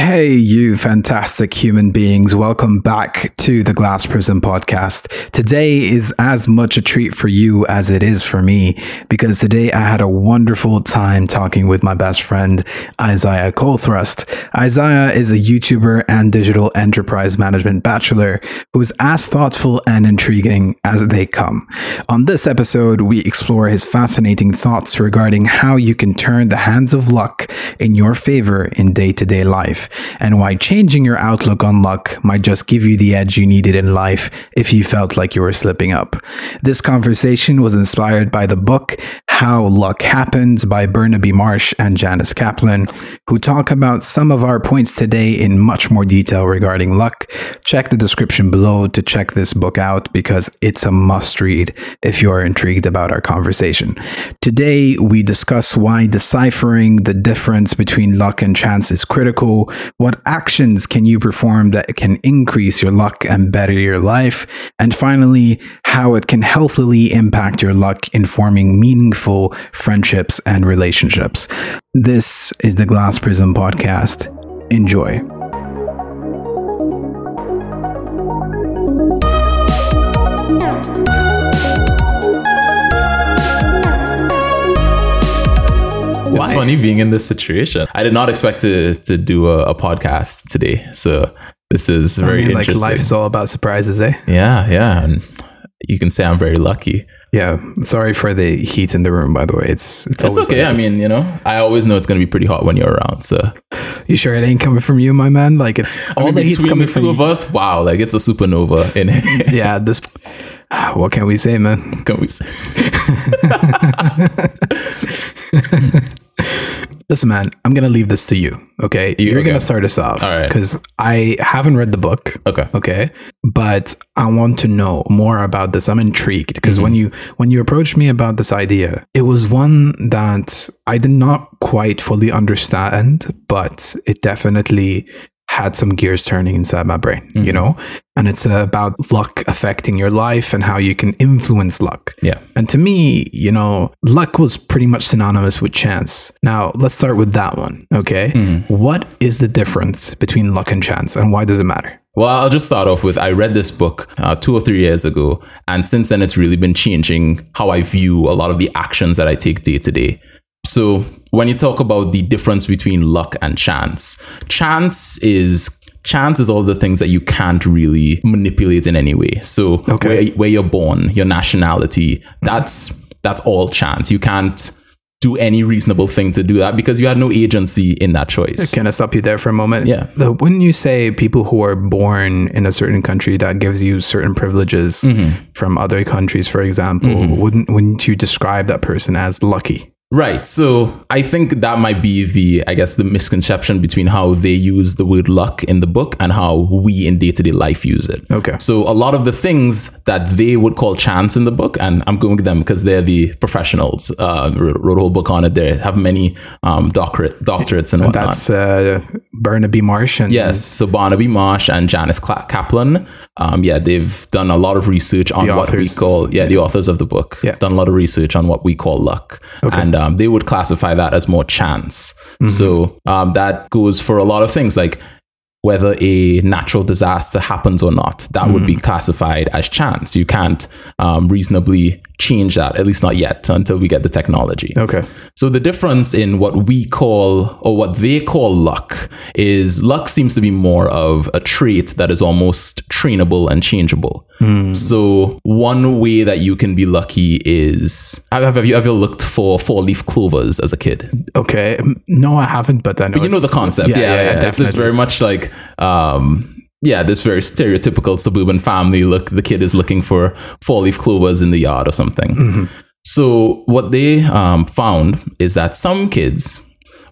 Hey, you fantastic human beings. Welcome back to the Glass Prison podcast. Today is as much a treat for you as it is for me because today I had a wonderful time talking with my best friend, Isaiah Colthrust. Isaiah is a YouTuber and digital enterprise management bachelor who is as thoughtful and intriguing as they come. On this episode, we explore his fascinating thoughts regarding how you can turn the hands of luck in your favor in day to day life and why changing your outlook on luck might just give you the edge you needed in life if you felt like you were slipping up. This conversation was inspired by the book How Luck Happens by Barnaby Marsh and Janice Kaplan, who talk about some of our points today in much more detail regarding luck. Check the description below to check this book out because it's a must read if you are intrigued about our conversation. Today, we discuss why deciphering the difference between luck and chance is critical, what actions can you perform that can increase your luck and better your life? And finally, how it can healthily impact your luck in forming meaningful friendships and relationships. This is the Glass Prism Podcast. Enjoy. It's Why? funny being in this situation. I did not expect to to do a, a podcast today, so this is very I mean, like interesting. life is all about surprises, eh? yeah, yeah, and you can say I'm very lucky. Yeah. Sorry for the heat in the room, by the way. It's it's, It's okay. like I mean, you know, I always know it's going to be pretty hot when you're around. So you sure it ain't coming from you, my man? Like it's I all mean, the heat's between coming the from two you. of us, wow, like it's a supernova in it. yeah, this. What can we say, man? Can we say? Listen, man, I'm gonna leave this to you. Okay, You- are okay. gonna start us off. All right. Because I haven't read the book. Okay. Okay, but I want to know more about this. I'm intrigued because Mm-hmm. when you when you approached me about this idea, it was one that I did not quite fully understand, but it definitely had some gears turning inside my brain. Mm-hmm. You know, and it's about luck affecting your life and how you can influence luck. Yeah. And to me, you know, luck was pretty much synonymous with chance. Now, let's start with that one. Okay. Hmm. What is the difference between luck and chance and why does it matter? Well, I'll just start off with I read this book uh, two or three years ago, and since then it's really been changing how I view a lot of the actions that I take day to day. So, when you talk about the difference between luck and chance, chance is chance is all the things that you can't really manipulate in any way. So, Okay. where, where you're born, your nationality, that's that's all chance. You can't do any reasonable thing to do that because you had no agency in that choice. Can I stop you there for a moment? Yeah. The, when you say people who are born in a certain country that gives you certain privileges Mm-hmm. from other countries, for example, wouldn't wouldn't you describe that person as lucky? Right. So I think that might be the, I guess, the misconception between how they use the word luck in the book and how we in day to day life use it. Okay. So a lot of the things that they would call chance in the book, and I'm going with them because they're the professionals, uh, wrote a whole book on it. They have many um, doctorate, doctorates and whatnot. That's uh, Barnaby Marsh and Yes, so Barnaby Marsh and Janice Cla- Kaplan, um, yeah, they've done a lot of research on The what we call, yeah, the authors of the book, Yeah. done a lot of research on what we call luck, and um, they would classify that as more chance. Mm-hmm. So um, that goes for a lot of things, like whether a natural disaster happens or not, that would be Mm-hmm. classified as chance. You can't um, reasonably change that, at least not yet, until we get the technology. Okay. So the difference in what we call or what they call luck is luck seems to be more of a trait that is almost trainable and changeable. So one way that you can be lucky is have, have you ever looked for four leaf clovers as a kid? Okay. No, I haven't, but I know. you know the concept. Yeah, yeah, It's, it's very much like um yeah, this very stereotypical suburban family look. The kid is looking for four leaf clovers in the yard or something. Mm-hmm. So what they um, found is that some kids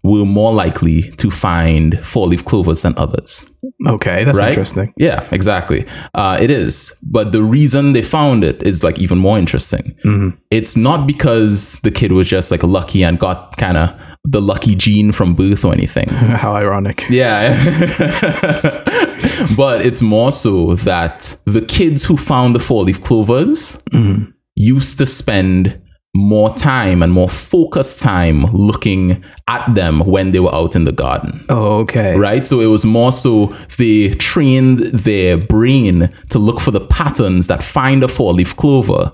were more likely to find four leaf clovers than others. Okay, that's Right? interesting. Yeah, exactly. Uh, it is. But the reason they found it is like even more interesting. Mm-hmm. It's not because the kid was just like lucky and got kind of the lucky gene from birth or anything. How ironic. Yeah. but it's more so that the kids who found the four leaf clovers used to spend more time and more focused time looking at them when they were out in the garden. Oh, okay. Right? So it was more so they trained their brain to look for the patterns that find a four leaf clover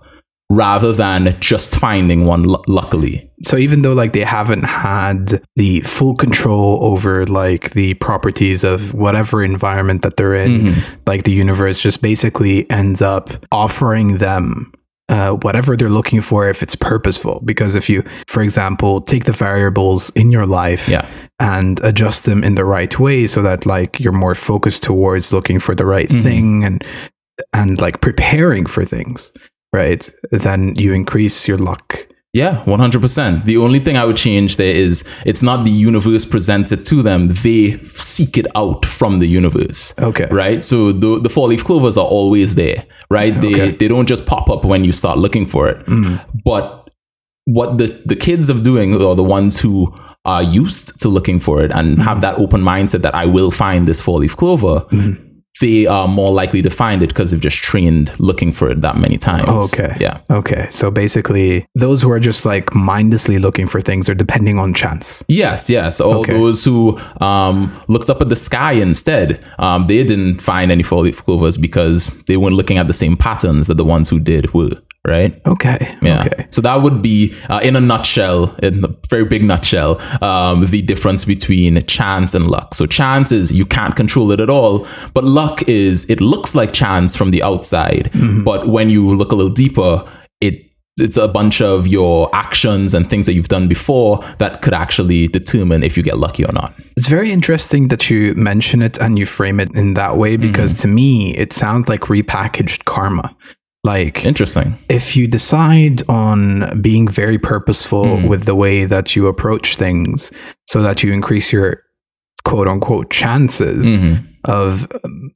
rather than just finding one, lu- luckily. So even though like they haven't had the full control over like the properties of whatever environment that they're in, mm-hmm. like the universe just basically ends up offering them uh, whatever they're looking for if it's purposeful. Because if you, for example, take the variables in your life Yeah. and adjust them in the right way so that like you're more focused towards looking for the right thing and and like preparing for things, right? Then you increase your luck. Yeah, 100%. The only thing I would change there is it's not the universe presents it to them, they seek it out from the universe. Okay. Right? So the, the four leaf clovers are always there, right? They, Okay. they don't just pop up when you start looking for it. Mm-hmm. But what the, the kids are doing, or the ones who are used to looking for it and have mm-hmm. that open mindset that I will find this four leaf clover, mm-hmm. They are more likely to find it because they've just trained looking for it that many times. Oh, okay. Yeah. Okay. So basically, those who are just like mindlessly looking for things are depending on chance. Yes, yes. All Okay. those who um, looked up at the sky instead, um, they didn't find any four leaf clovers because they weren't looking at the same patterns that the ones who did were. Right. Okay. Yeah. Okay. So that would be, uh, in a nutshell, in a very big nutshell, um, the difference between chance and luck. So chance is you can't control it at all, but luck is it looks like chance from the outside, Mm-hmm. but when you look a little deeper, it it's a bunch of your actions and things that you've done before that could actually determine if you get lucky or not. It's very interesting that you mention it and you frame it in that way because to me, it sounds like repackaged karma. Like, Interesting. if you decide on being very purposeful Hmm. with the way that you approach things so that you increase your quote unquote chances Mhm. of,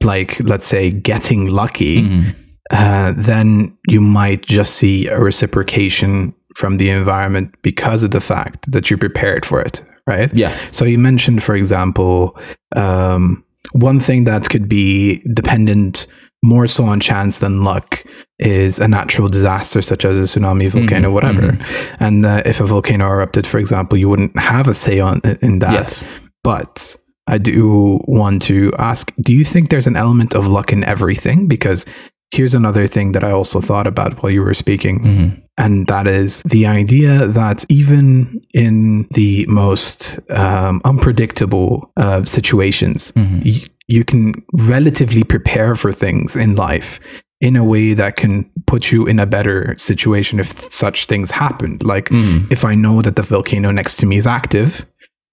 like, let's say, getting lucky, Mhm. uh, then you might just see a reciprocation from the environment because of the fact that you prepared for it, right? Yeah. So you mentioned, for example, um, one thing that could be dependent more so on chance than luck is a natural disaster such as a tsunami, volcano, whatever. And uh, if a volcano erupted, for example, you wouldn't have a say on in that. Yes. But I do want to ask: Do you think there's an element of luck in everything? Because here's another thing that I also thought about while you were speaking. Mhm. And that is the idea that even in the most um, unpredictable uh, situations, Mhm. y- you can relatively prepare for things in life in a way that can put you in a better situation if such things happened. Like Mhm. if I know that the volcano next to me is active,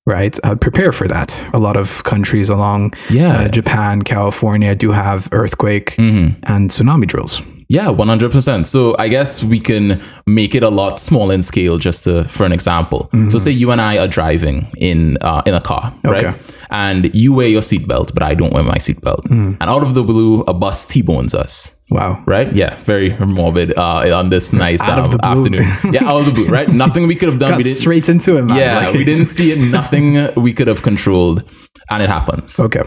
right, I'd prepare for that. A lot of countries along Yeah. uh, Japan, California do have earthquake Mhm. and tsunami drills. Yeah, one hundred percent. So I guess we can make it a lot smaller in scale, just to, for an example. So say you and I are driving in uh, in a car, right? And you wear your seatbelt, but I don't wear my seatbelt. And out of the blue, a bus t-bones us. Wow. Right? Yeah, very morbid uh, on this nice Out of um, afternoon. yeah, out of the blue, right? Nothing we could have done. We didn't. straight into it, man. yeah, Like- we didn't see it. Nothing we could have controlled, and it happens Okay.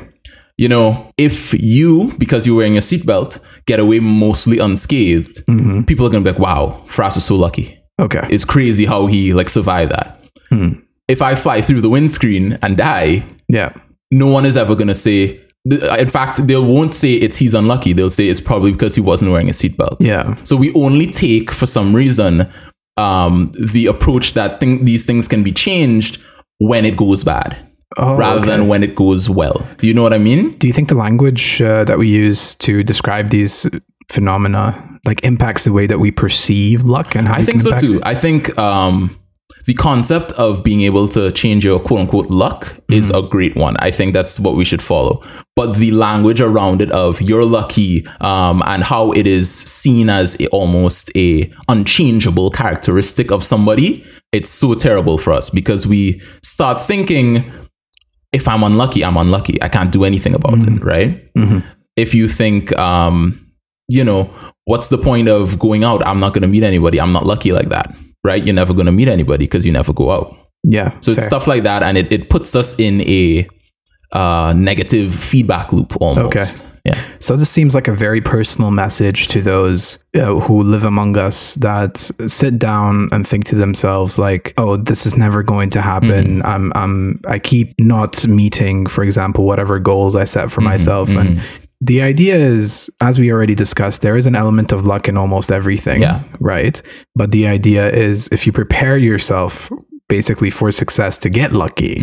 You know, if you, because you're wearing a seatbelt, get away mostly unscathed, Mm-hmm. people are gonna be like, wow, Firas was so lucky. Okay. It's crazy how he like survived that. Hmm. If I fly through the windscreen and die, yeah. no one is ever gonna say. In fact, they won't say it's he's unlucky. They'll say it's probably because he wasn't wearing a seatbelt. Yeah. So we only take, for some reason, um, the approach that thing, these things can be changed when it goes bad, Oh, rather okay. than when it goes well. Do you know what I mean? Do you think the language uh, that we use to describe these phenomena like impacts the way that we perceive luck and how I think so too. it? I think um, the concept of being able to change your quote unquote luck is Mm-hmm. a great one. I think that's what we should follow. But the language around it of you're lucky um, and how it is seen as a, almost a unchangeable characteristic of somebody, it's so terrible for us because we start thinking, if I'm unlucky, I'm unlucky. I can't do anything about it, right? Mhm. If you think, um, you know, what's the point of going out? I'm not going to meet anybody. I'm not lucky like that, right? You're never going to meet anybody because you never go out. Yeah. So it's stuff like that, and it, it puts us in a uh, negative feedback loop almost. Yeah. So this seems like a very personal message to those uh, who live among us that sit down and think to themselves like, "Oh, this is never going to happen. I'm I'm I keep not meeting, for example, whatever goals I set for myself." And the idea is, as we already discussed, there is an element of luck in almost everything. Yeah. Right. But the idea is if you prepare yourself basically for success to get lucky,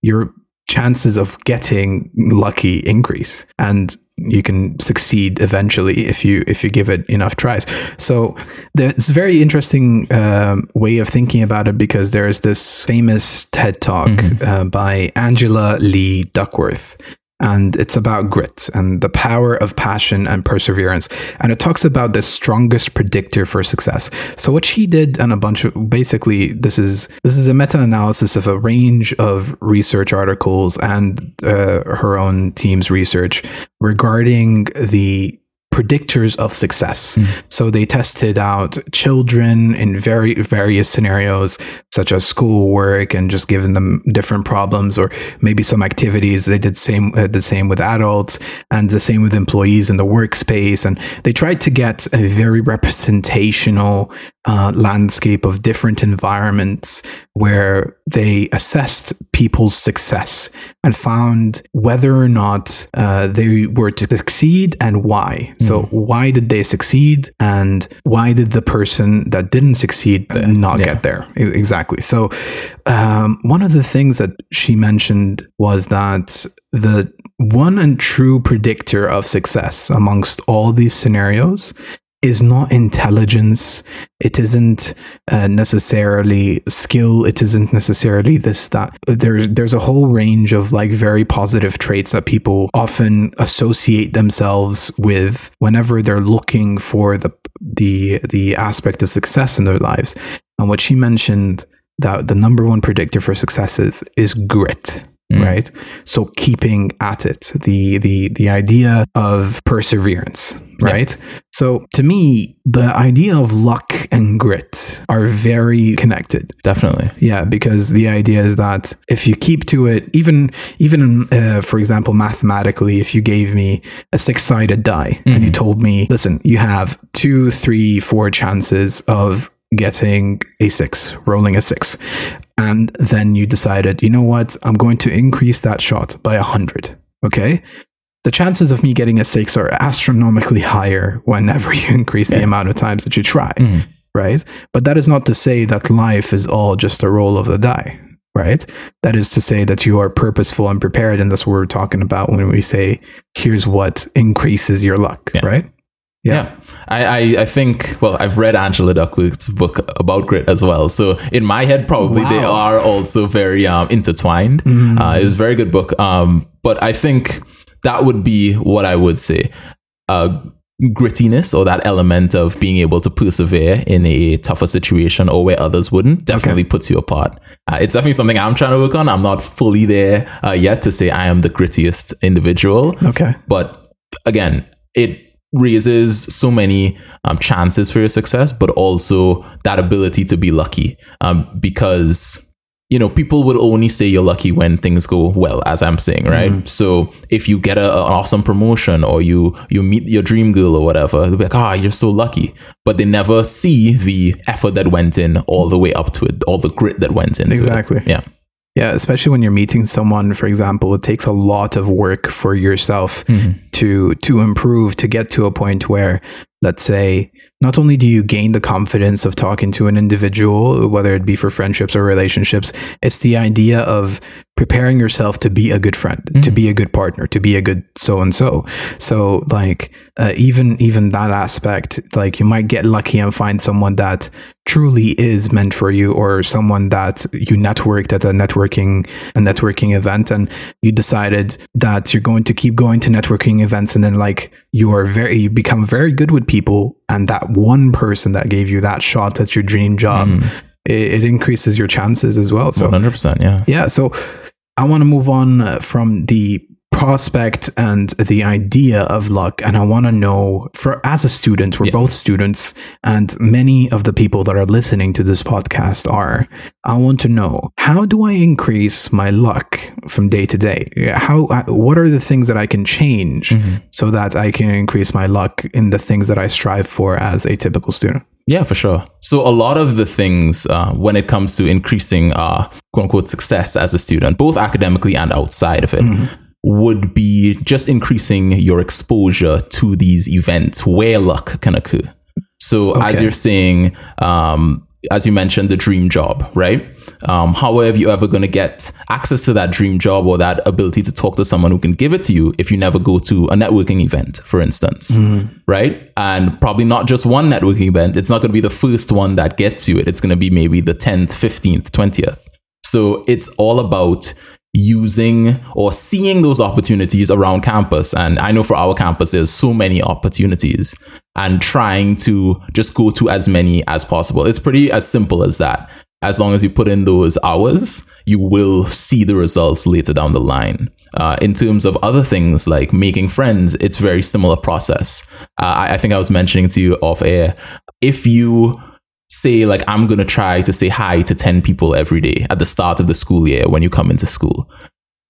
your chances of getting lucky increase and you can succeed eventually if you if you give it enough tries. So it's a very interesting um, way of thinking about it because there's this famous ted talk uh, by angela lee duckworth and it's about grit and the power of passion and perseverance. And it talks about the strongest predictor for success. So what she did and a bunch of basically this is this is a meta-analysis of a range of research articles and uh, her own team's research regarding the predictors of success. So they tested out children in very various scenarios, such as schoolwork, and just given them different problems or maybe some activities. They did same uh, the same with adults and the same with employees in the workspace, and they tried to get a very representational uh, landscape of different environments where they assessed people's success and found whether or not uh, they were to succeed and why. So, why did they succeed and why did the person that didn't succeed not yeah. get there? Exactly. So, um, one of the things that she mentioned was that the one and true predictor of success amongst all these scenarios is not intelligence. It isn't uh, necessarily skill. It isn't necessarily this that. There's there's a whole range of like very positive traits that people often associate themselves with whenever they're looking for the the the aspect of success in their lives. And what she mentioned that the number one predictor for success is is grit right? So keeping at it the the the idea of perseverance right? So to me the idea of luck and grit are very connected. Definitely. yeah because the idea is that if you keep to it even even uh, for example mathematically if you gave me a six-sided die and you told me listen you have two three four chances of getting a six rolling a six and then you decided you know what i'm going to increase that shot by a hundred okay the chances of me getting a six are astronomically higher whenever you increase the amount of times that you try mm-hmm. right? But that is not to say that life is all just a roll of the die, right? That is to say that you are purposeful and prepared, and that's what we're talking about when we say, here's what increases your luck, right? Yeah. I, I, I think, well, I've read Angela Duckworth's book about grit as well. So in my head, probably they are also very um, intertwined. Uh, it was a very good book. Um, but I think that would be what I would say. Uh, grittiness or that element of being able to persevere in a tougher situation or where others wouldn't definitely puts you apart. Uh, it's definitely something I'm trying to work on. I'm not fully there uh, yet to say I am the grittiest individual. Okay. But again, it raises so many um, chances for your success, but also that ability to be lucky. Um, because you know people will only say you're lucky when things go well, as I'm saying, right? So if you get a, an awesome promotion or you you meet your dream girl or whatever, they'll be like, "Ah, you're so lucky," but they never see the effort that went in all the way up to it, all the grit that went in. Exactly. it. Yeah. Yeah, especially when you're meeting someone, for example, it takes a lot of work for yourself mm-hmm. to to improve to get to a point where, let's say, not only do you gain the confidence of talking to an individual, whether it be for friendships or relationships, it's the idea of preparing yourself to be a good friend, to be a good partner, to be a good so and so. So, like, uh, even even that aspect, like, you might get lucky and find someone that truly is meant for you, or someone that you networked at a networking a networking event, and you decided that you're going to keep going to networking events, and then like you are very you become very good with people, and that one person that gave you that shot at your dream job, it, it increases your chances as well. So 100%. Yeah. yeah, so I want to move on uh, from the prospect and the idea of luck and i want to know for as a student we're Yeah. both students and many of the people that are listening to this podcast are i want to know how do i increase my luck from day to day how what are the things that i can change Mm-hmm. so that i can increase my luck in the things that i strive for as a typical student Yeah, for sure. So a lot of the things uh, when it comes to increasing uh, quote unquote success as a student, both academically and outside of it, would be just increasing your exposure to these events where luck can occur. So as you're saying, um, as you mentioned, the dream job, right? Um, how are you ever going to get access to that dream job or that ability to talk to someone who can give it to you if you never go to a networking event, for instance, right? And probably not just one networking event. It's not going to be the first one that gets you it. It's going to be maybe the 10th, 15th, 20th. So it's all about using or seeing those opportunities around campus. And I know for our campus, there's so many opportunities and trying to just go to as many as possible. It's pretty as simple as that. As long as you put in those hours, you will see the results later down the line. Uh, in terms of other things like making friends, it's very similar process. Uh, I, I think I was mentioning to you off air. If you say like I'm gonna try to say hi to 10 people every day at the start of the school year when you come into school.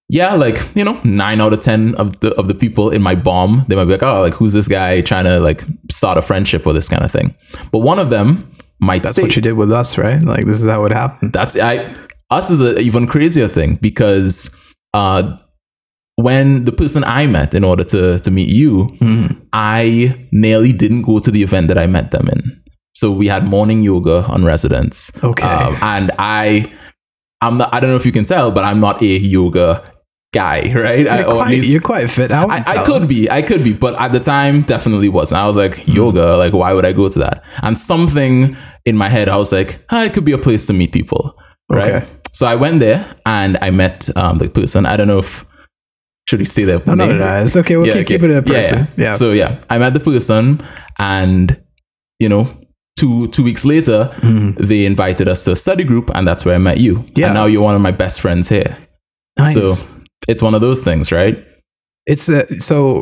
Yeah, like, you know, nine out of ten of the of the people in my bomb, they might be like, oh, like who's this guy trying to like start a friendship or this kind of thing. But one of them might that's stay. what you did with us right like this is how it happened That's I us is an even crazier thing because uh when the person I met in order to to meet you, I nearly didn't go to the event that I met them in. So we had morning yoga on residence. Okay. Um, and I I'm not I don't know if you can tell, but I'm not a yoga guy, right? You're, at quite, least- you're quite fit I, I, I could be, I could be, but at the time, definitely wasn't. I was like, yoga, like, why would I go to that? And something in my head, I was like, ah, it could be a place to meet people, right? Okay. So I went there and I met um, the person. I don't know if should we say that? no no no, no it's okay we'll keep, keep it a person Yeah, yeah, So yeah, I met the person, and you know, two two weeks later, they invited us to a study group, and that's where I met you. Yeah. And now you're one of my best friends here. nice. So it's one of those things, right? it's uh, so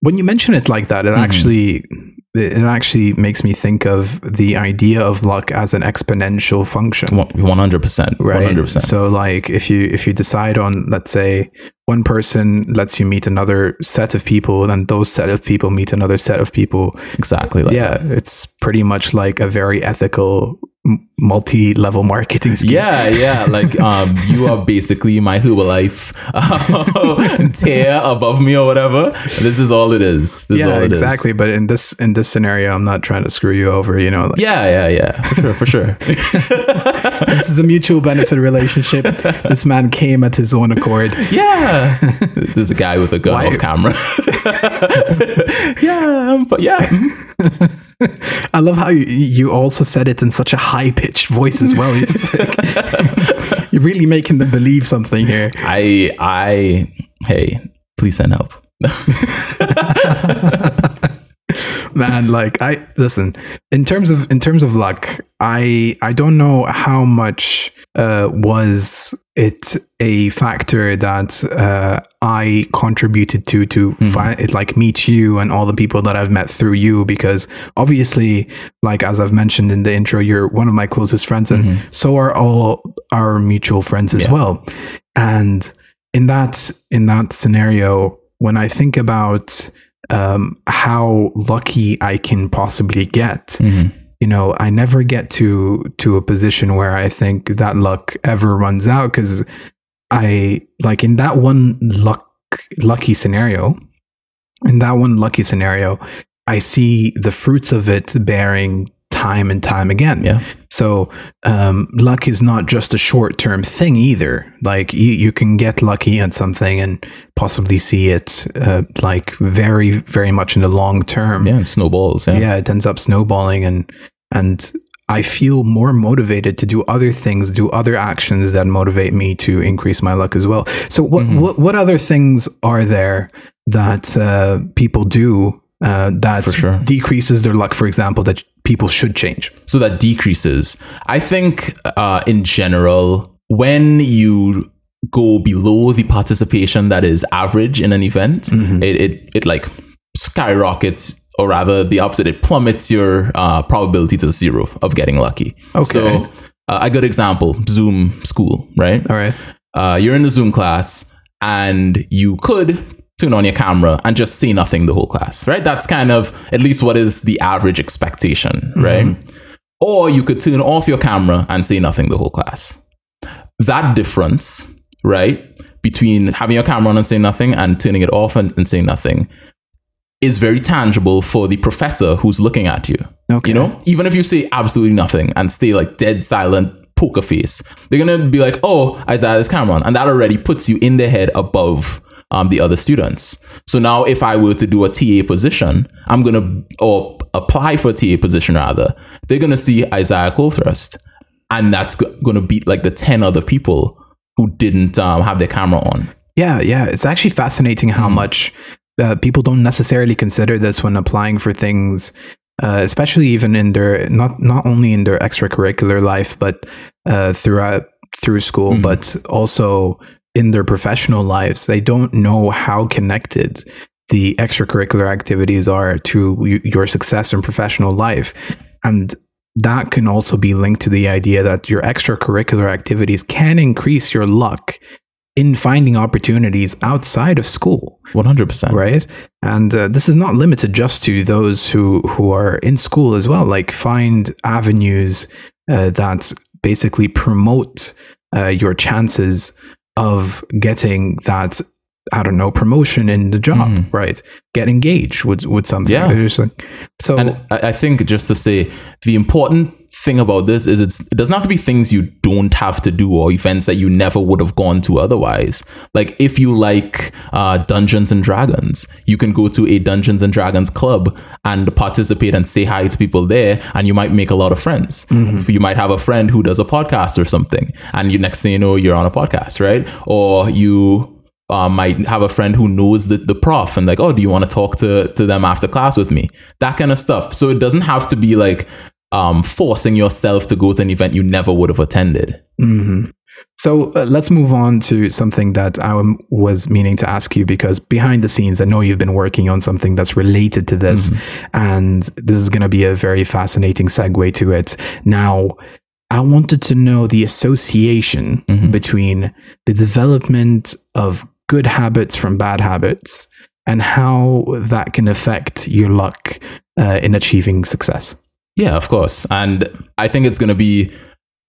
when you mention it like that it Mm-hmm. actually it actually makes me think of the idea of luck as an exponential function One hundred percent, right hundred percent. so like if you if you decide on let's say one person lets you meet another set of people then those set of people meet another set of people Exactly. Like yeah it's pretty much like a very ethical multi-level marketing scheme Yeah, yeah. Like um, you are basically my Herbalife uh, tier above me or whatever. This is all it is. This is yeah all it is. exactly but in this in this scenario i'm not trying to screw you over you know like, Yeah, yeah, yeah. For sure, for sure. this is a mutual benefit relationship this man came at his own accord yeah. There's a guy with a gun Why- off camera. yeah, but yeah. I love how you, you also said it in such a high pitched voice as well. You're, like- you're really making them believe something here. I, I, hey, please send help. Man, like I listen, in terms of in terms of luck, I I don't know how much uh was it a factor that uh I contributed to to find it like meet you and all the people that I've met through you because obviously like as I've mentioned in the intro you're one of my closest friends and so are all our mutual friends as Yeah. well. And in that in that scenario when I think about um, how lucky I can possibly get. Mhm. You know, I never get to to a position where I think that luck ever runs out because I like in that one luck lucky scenario. In that one lucky scenario, I see the fruits of it bearing time and time again. Yeah. So um, luck is not just a short term thing either. Like you, you can get lucky at something and possibly see it uh, like very, very much in the long term. Yeah, and snowballs. Yeah. Yeah, it ends up snowballing and and I feel more motivated to do other things, do other actions that motivate me to increase my luck as well. So what Mhm. what, what other things are there that uh, people do uh, that sure. decreases their luck, for example, that people should change? so that decreases. I think uh, in general, when you go below the participation that is average in an event, Mm-hmm. it, it it like skyrockets. Or rather, the opposite, it plummets your uh, probability to zero of getting lucky. Okay. So, uh, a good example Zoom school, right? All right. uh, you're in the Zoom class and you could turn on your camera and just say nothing the whole class, right? That's kind of at least what is the average expectation, mm-hmm. right? Or you could turn off your camera and say nothing the whole class. That difference, right, between having your camera on and saying nothing and turning it off and, and saying nothing is very tangible for the professor who's looking at you. Okay. You know, even if you say absolutely nothing and stay like dead silent, poker face, they're gonna be like, "Oh, Isaiah has camera on," and that already puts you in their head above um, the other students. So now, if I were to do a TA position, I'm gonna or apply for a TA position rather, they're gonna see Isaiah Colthrust, and that's go- gonna beat like the ten other people who didn't um, have their camera on. Yeah, yeah. It's actually fascinating how Mm-hmm. much uh, people don't necessarily consider this when applying for things, uh, especially even in their not not only in their extracurricular life, but uh, throughout through school, Mhm. but also in their professional lives. They don't know how connected the extracurricular activities are to your success in professional life, and that can also be linked to the idea that your extracurricular activities can increase your luck in finding opportunities outside of school, One hundred percent. right? And uh, this is not limited just to those who who are in school as well. Like find avenues uh, that basically promote uh, your chances of getting that. I don't know promotion in the job, Mhm. right? Get engaged with with something. Yeah. Like, so And I think just to say the important thing about this is it's, it doesn't have to be things you don't have to do or events that you never would have gone to otherwise. Like if you like uh, Dungeons and Dragons, you can go to a Dungeons and Dragons club and participate and say hi to people there, and you might make a lot of friends. You might have a friend who does a podcast or something, and you next thing you know, you're on a podcast, right? Or you uh, might have a friend who knows the, the prof and like, oh, do you want to talk to, to them after class with me? That kind of stuff. So it doesn't have to be like um, forcing yourself to go to an event you never would have attended. Mhm. So uh, let's move on to something that I w- was meaning to ask you because behind the scenes, I know you've been working on something that's related to this, and this is going to be a very fascinating segue to it. Now, I wanted to know the association Mhm. between the development of good habits from bad habits and how that can affect your luck uh, in achieving success. Yeah, of course. And I think it's going to be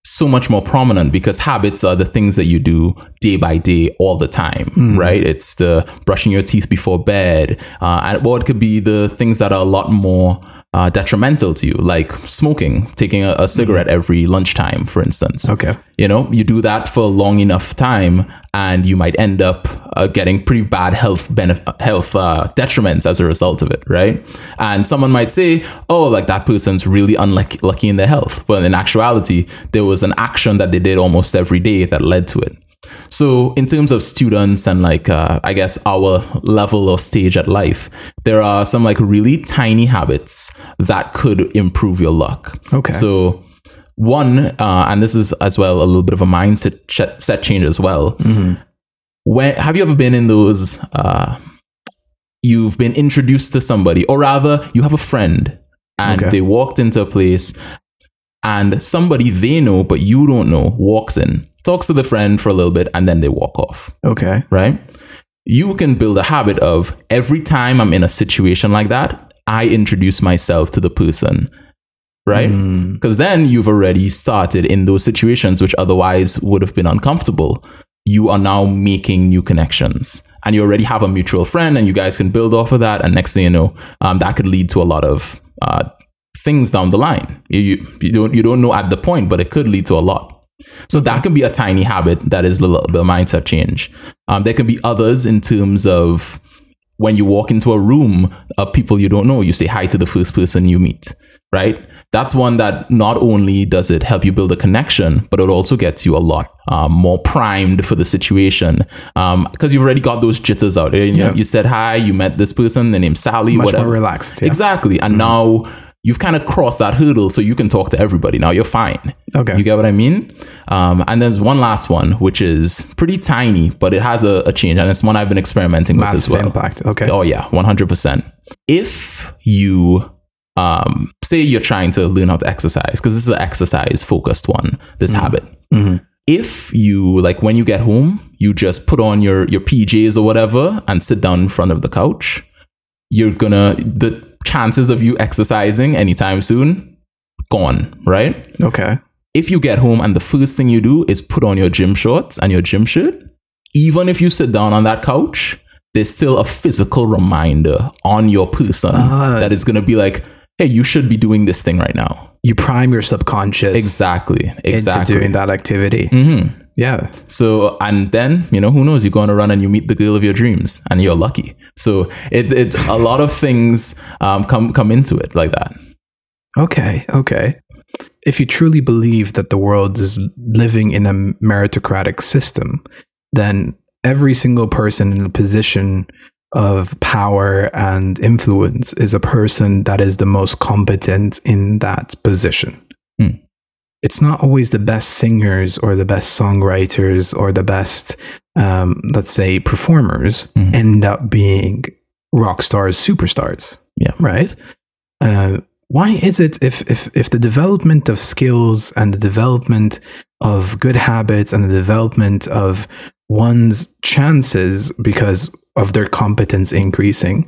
so much more prominent because habits are the things that you do day by day all the time, right? It's the brushing your teeth before bed, uh, and or it could be the things that are a lot more uh, detrimental to you, like smoking, taking a, a cigarette every lunchtime, for instance. Okay. You know, you do that for a long enough time, and you might end up uh, getting pretty bad health benef- health uh, detriments as a result of it, right? And someone might say, "Oh, like that person's really unlucky in their health," but in actuality, there was an action that they did almost every day that led to it. So, in terms of students and like, uh, I guess our level or stage at life, there are some like really tiny habits that could improve your luck. Okay. So, one, uh, and this is as well a little bit of a mindset ch- set change as well. When have you ever been in those? Uh, you've been introduced to somebody, or rather, you have a friend, and Okay. they walked into a place, and somebody they know but you don't know walks in, talks to the friend for a little bit, and then they walk off Okay. right? You can build a habit of every time I'm in a situation like that, I introduce myself to the person, right? Mm. Because then you've already started in those situations which otherwise would have been uncomfortable. You are now making new connections. And you already have a mutual friend, and you guys can build off of that. And next thing you know, um, that could lead to a lot of uh, things down the line. You, you, you don't you don't know at the point, but it could lead to a lot. So that can be a tiny habit that is a little bit of mindset change. Um, there can be others in terms of when you walk into a room of people you don't know, you say hi to the first person you meet, right? That's one that not only does it help you build a connection, but it also gets you a lot um, more primed for the situation because you've already got those jitters out. You, Yeah. you said hi, you met this person, their name's Sally, Much whatever. more relaxed. Yeah. Exactly. And now you've kind of crossed that hurdle so you can talk to everybody. Now you're fine. Okay. You get what I mean? Um, and there's one last one, which is pretty tiny, but it has a, a change. And it's one I've been experimenting with as Massive well. impact. Okay. Oh, yeah, 100%. If you, um, say you're trying to learn how to exercise, because this is an exercise focused one, this habit. Mhm. If you, like, when you get home, you just put on your, your PJs or whatever and sit down in front of the couch, you're gonna, the chances of you exercising anytime soon, gone, right? Okay. if you get home and the first thing you do is put on your gym shorts and your gym shirt, even if you sit down on that couch, there's still a physical reminder on your person Ah. that is going to be like, hey, you should be doing this thing right now. You prime your subconscious Exactly. Exactly. into doing that activity. hmm Yeah. So, and then, you know, who knows? You go on a run and you meet the girl of your dreams and you're lucky. So it, it's a lot of things um, come, come into it like that. Okay. Okay. If you truly believe that the world is living in a meritocratic system, then every single person in a position of power and influence is a person that is the most competent in that position. It's not always the best singers or the best songwriters or the best, um, let's say, performers Mhm. end up being rock stars, superstars. Yeah. Right. Uh, why is it if, if if the development of skills and the development of good habits and the development of one's chances because of their competence increasing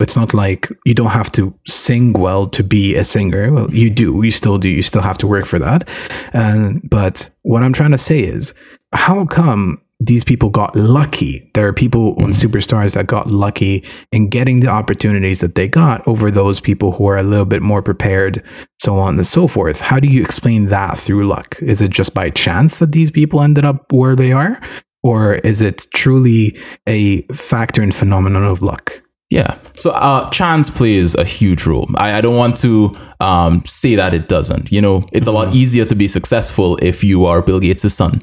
it's not like you don't have to sing well to be a singer. Well you do you still do you still have to work for that. And but what i'm trying to say is how come these people got lucky? There are people and mm-hmm. superstars that got lucky in getting the opportunities that they got over those people who are a little bit more prepared so on and so forth. How do you explain that through luck? Is it just by chance that these people ended up where they are? Or is it truly a factor and phenomenon of luck Yeah. So uh, chance plays a huge role. I, I don't want to um, say that it doesn't. You know, it's a lot easier to be successful if you are Bill Gates' son.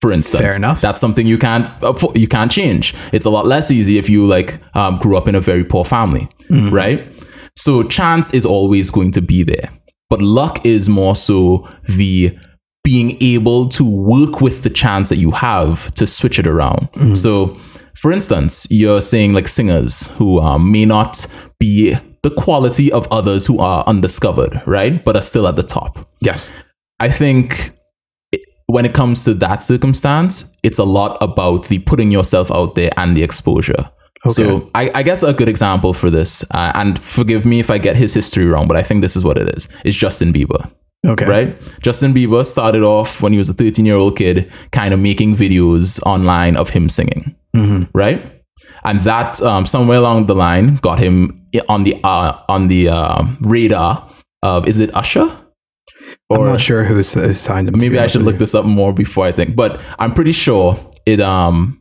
For instance, Fair enough. That's something you can't you can't change. It's a lot less easy if you like um, grew up in a very poor family, right? So chance is always going to be there, but luck is more so the being able to work with the chance that you have to switch it around. So, for instance, you're saying like singers who um, may not be the quality of others who are undiscovered, right? But are still at the top. yes I think when it comes to that circumstance, it's a lot about the putting yourself out there and the exposure. So I, I guess a good example for this, uh, and forgive me if I get his history wrong, but I think this is what it is, is Justin Bieber okay right? Justin Bieber started off when he was a 13 year old kid, kind of making videos online of him singing, right? And that um, somewhere along the line got him on the uh, on the uh, radar of is it Usher? i'm not sure who signed him Maybe I should look you. this up more before I think, but I'm pretty sure it um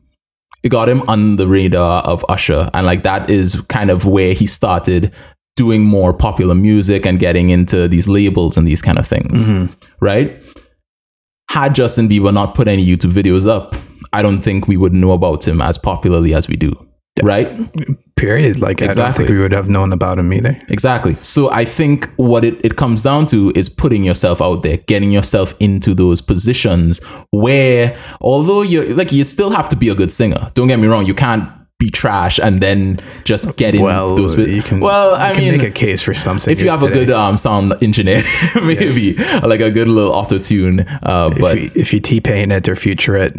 it got him on the radar of Usher, and like that is kind of where he started doing more popular music and getting into these labels and these kind of things, Mm-hmm. right? Had Justin Bieber not put any YouTube videos up, I don't think we would know about him as popularly as we do, right? period like i don't Exactly. think we would have known about him either Exactly. So I think what it, it comes down to is putting yourself out there, getting yourself into those positions where, although you're like, you still have to be a good singer. Don't get me wrong. You can't be trash and then just get in well those. you can well, you I can mean, make a case for some if you have a good um, sound engineer, maybe like a good little auto tune. Uh, but if you, if you t-pain it or future it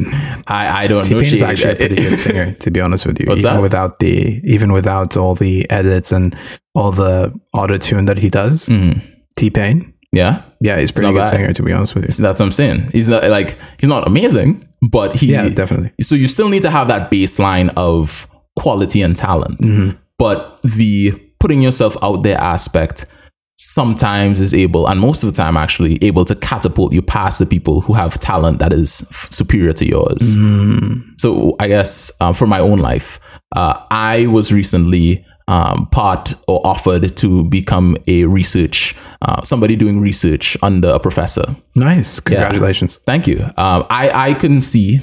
I, I don't know. t-pain is shade. actually a pretty good singer to be honest with you What's even that? without the even without all the edits and all the auto tune that he does Mhm. t-pain Yeah, yeah he's pretty good bad. singer to be honest with you So that's what I'm saying. He's not like he's not amazing, but he yeah definitely. So you still need to have that baseline of quality and talent. But the putting yourself out there aspect sometimes is able and most of the time actually able to catapult you past the people who have talent that is f- superior to yours. So i guess uh, for my own life uh, i was recently um, part or offered to become a research uh, somebody doing research under a professor. Nice. Congratulations. Thank you. Um, I I couldn't see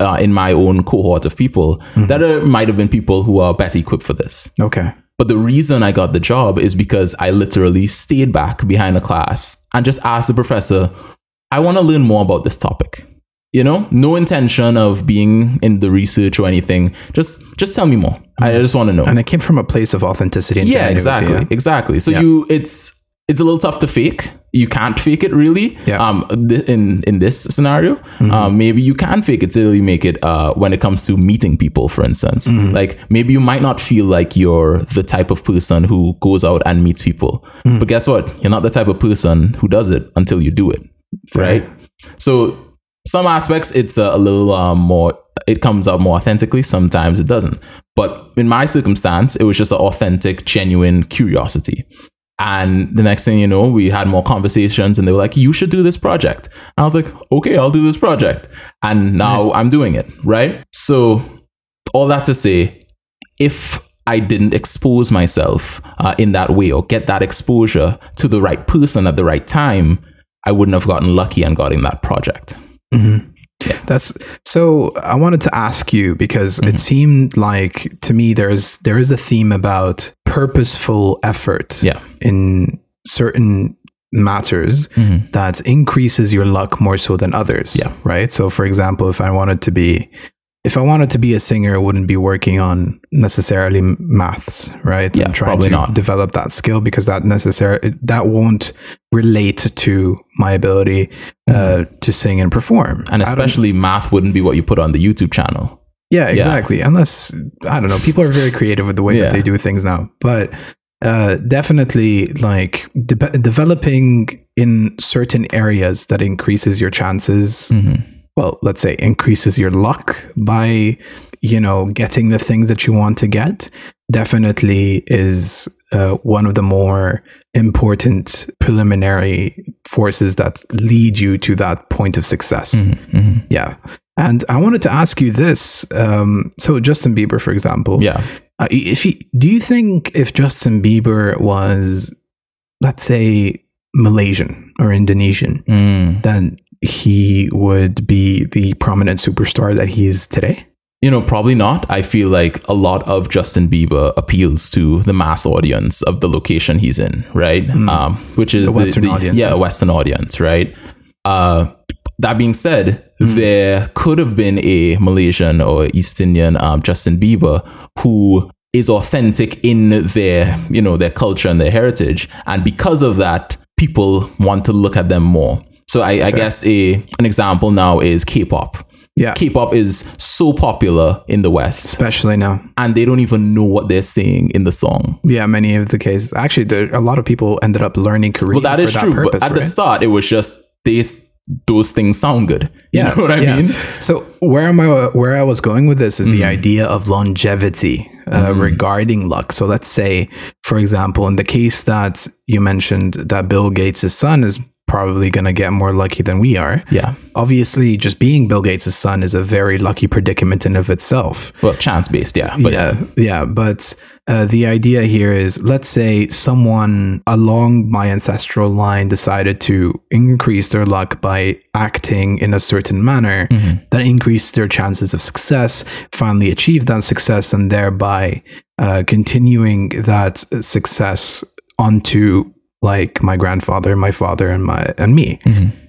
uh, in my own cohort of people that there might have been people who are better equipped for this, okay. But the reason I got the job is because I literally stayed back behind the class and just asked the professor, I want to learn more about this topic. You know, no intention of being in the research or anything. Just just tell me more. I just want to know. And it came from a place of authenticity. And yeah, exactly. yeah. Exactly. So Yeah. you it's it's a little tough to fake. You can't fake it really. Yeah. Um, th- in in this scenario, um, maybe you can fake it till you make it. Uh, when it comes to meeting people, for instance, like maybe you might not feel like you're the type of person who goes out and meets people, but guess what? You're not the type of person who does it until you do it, right? So some aspects it's a, a little um, more. It comes out more authentically. Sometimes it doesn't. But in my circumstance, it was just an authentic, genuine curiosity. And the next thing you know, we had more conversations, and they were like, "You should do this project." I was like, "Okay, I'll do this project." And now I'm doing it. Right. So all that to say, if I didn't expose myself uh, in that way or get that exposure to the right person at the right time, I wouldn't have gotten lucky and got in that project. That's so. I wanted to ask you because Mm-hmm. it seemed like to me there's there is a theme about purposeful effort Yeah. in certain matters Mhm. that increases your luck more so than others. Yeah. Right. So, for example, if I wanted to be if I wanted to be a singer, I wouldn't be working on necessarily maths, right? Yeah, and trying probably to not. develop that skill because that necessarily that won't relate to my ability uh, to sing and perform. Mm-hmm. And especially math wouldn't be what you put on the YouTube channel. yeah, exactly. Unless I don't know, people are very creative with the way Yeah. that they do things now, but uh, definitely like de- developing in certain areas that increases your chances. Mm-hmm. Well, let's say increases your luck by you know getting the things that you want to get. Definitely is uh, one of the more important preliminary forces that lead you to that point of success. Mm-hmm. Yeah. And I wanted to ask you this. Um, so Justin Bieber, for example, Yeah. uh, if he, do you think if Justin Bieber was, let's say, Malaysian or Indonesian, Mm. then he would be the prominent superstar that he is today? You know, probably not. I feel like a lot of Justin Bieber appeals to the mass audience of the location he's in, right? Um, which is. The Western audience, yeah. Western audience, right? Uh, that being said, Hmm. there could have been a Malaysian or East Indian um, Justin Bieber who is authentic in their, you know, their culture and their heritage, and because of that, people want to look at them more. So I, I guess a an example now is K-pop. Yeah. K-pop is so popular in the West, Especially now. and they don't even know what they're saying in the song. Yeah, many of the cases. Actually, there, a lot of people ended up learning Korean. Well, that for is that true, Purpose, but at the start, it was just they those things sound good. You know what I yeah. mean? So where am I? Where I was going with this is Mm-hmm. the idea of longevity uh, regarding luck. So let's say, for example, in the case that you mentioned, that Bill Gates' son is probably going to get more lucky than we are. Yeah. Obviously, just being Bill Gates' son is a very lucky predicament in of itself. Well, chance based, yeah. But yeah, yeah. But uh, the idea here is let's say someone along my ancestral line decided to increase their luck by acting in a certain manner that increased their chances of success, finally achieved that success, and thereby uh, continuing that success onto like my grandfather, my father, and my and me,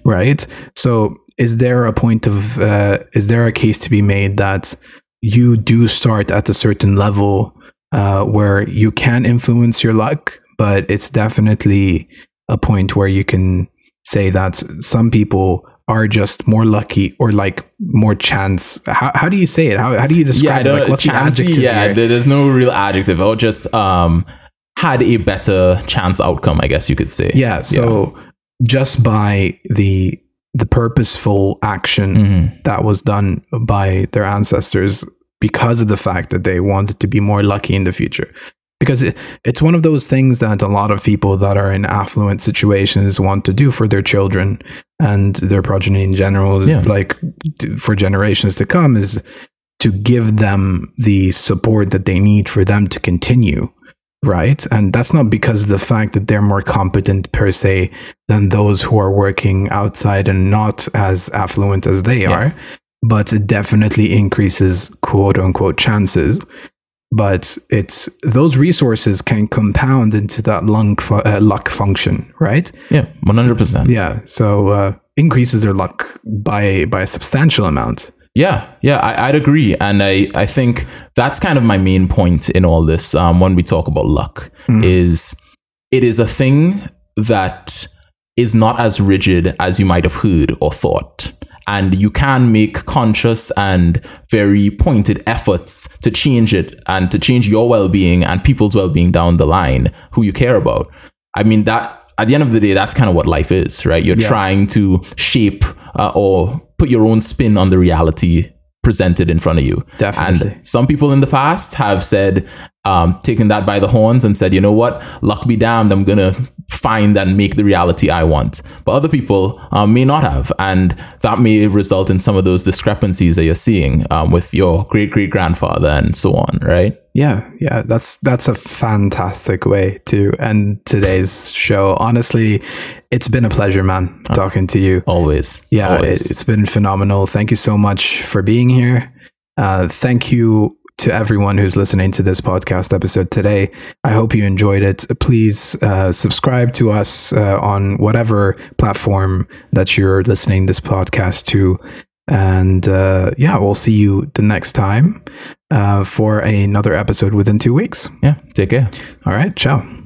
right? So, is there a point of uh, is there a case to be made that you do start at a certain level uh, where you can influence your luck, but it's definitely a point where you can say that some people are just more lucky or like more chance. How, how do you say it? How, how do you describe I it? Like, what's chance, the adjective yeah, here? there's no real adjective. I'll just um had a better chance outcome, I guess you could say. Yeah. So just by the the purposeful action Mhm. that was done by their ancestors because of the fact that they wanted to be more lucky in the future. Because it, it's one of those things that a lot of people that are in affluent situations want to do for their children and their progeny in general, Yeah. like for generations to come, is to give them the support that they need for them to continue. Right. And that's not because of the fact that they're more competent per se than those who are working outside and not as affluent as they Yeah. are, but it definitely increases quote unquote chances. but it's those resources can compound into that lung fu- uh, luck function, right? Yeah, one hundred percent. Yeah, so uh, increases their luck by by a substantial amount. Yeah, yeah, I, would agree, and I I think that's kind of my main point in all this. Um, when we talk about luck, mm. is it is a thing that is not as rigid as you might have heard or thought and you can make conscious and very pointed efforts to change it and to change your well-being and people's well-being down the line who you care about i mean that at the end of the day that's kind of what life is right you're yeah. trying to shape uh, or put your own spin on the reality presented in front of you. Definitely. And some people in the past have said, um, taken that by the horns and said, you know what, luck be damned, I'm going to find and make the reality I want. But other people um, may not have. And that may result in some of those discrepancies that you're seeing um, with your great great grandfather and so on, right? Yeah, yeah, that's that's a fantastic way to end today's show. Honestly, it's been a pleasure, man, talking to you. Always. Yeah, Always. It, has been phenomenal. Thank you so much for being here. Uh, thank you to everyone who's listening to this podcast episode today. I hope you enjoyed it. Please uh, subscribe to us uh, on whatever platform that you're listening this podcast to. And uh, yeah, we'll see you the next time uh, for another episode within two weeks. Yeah, take care. All right, ciao.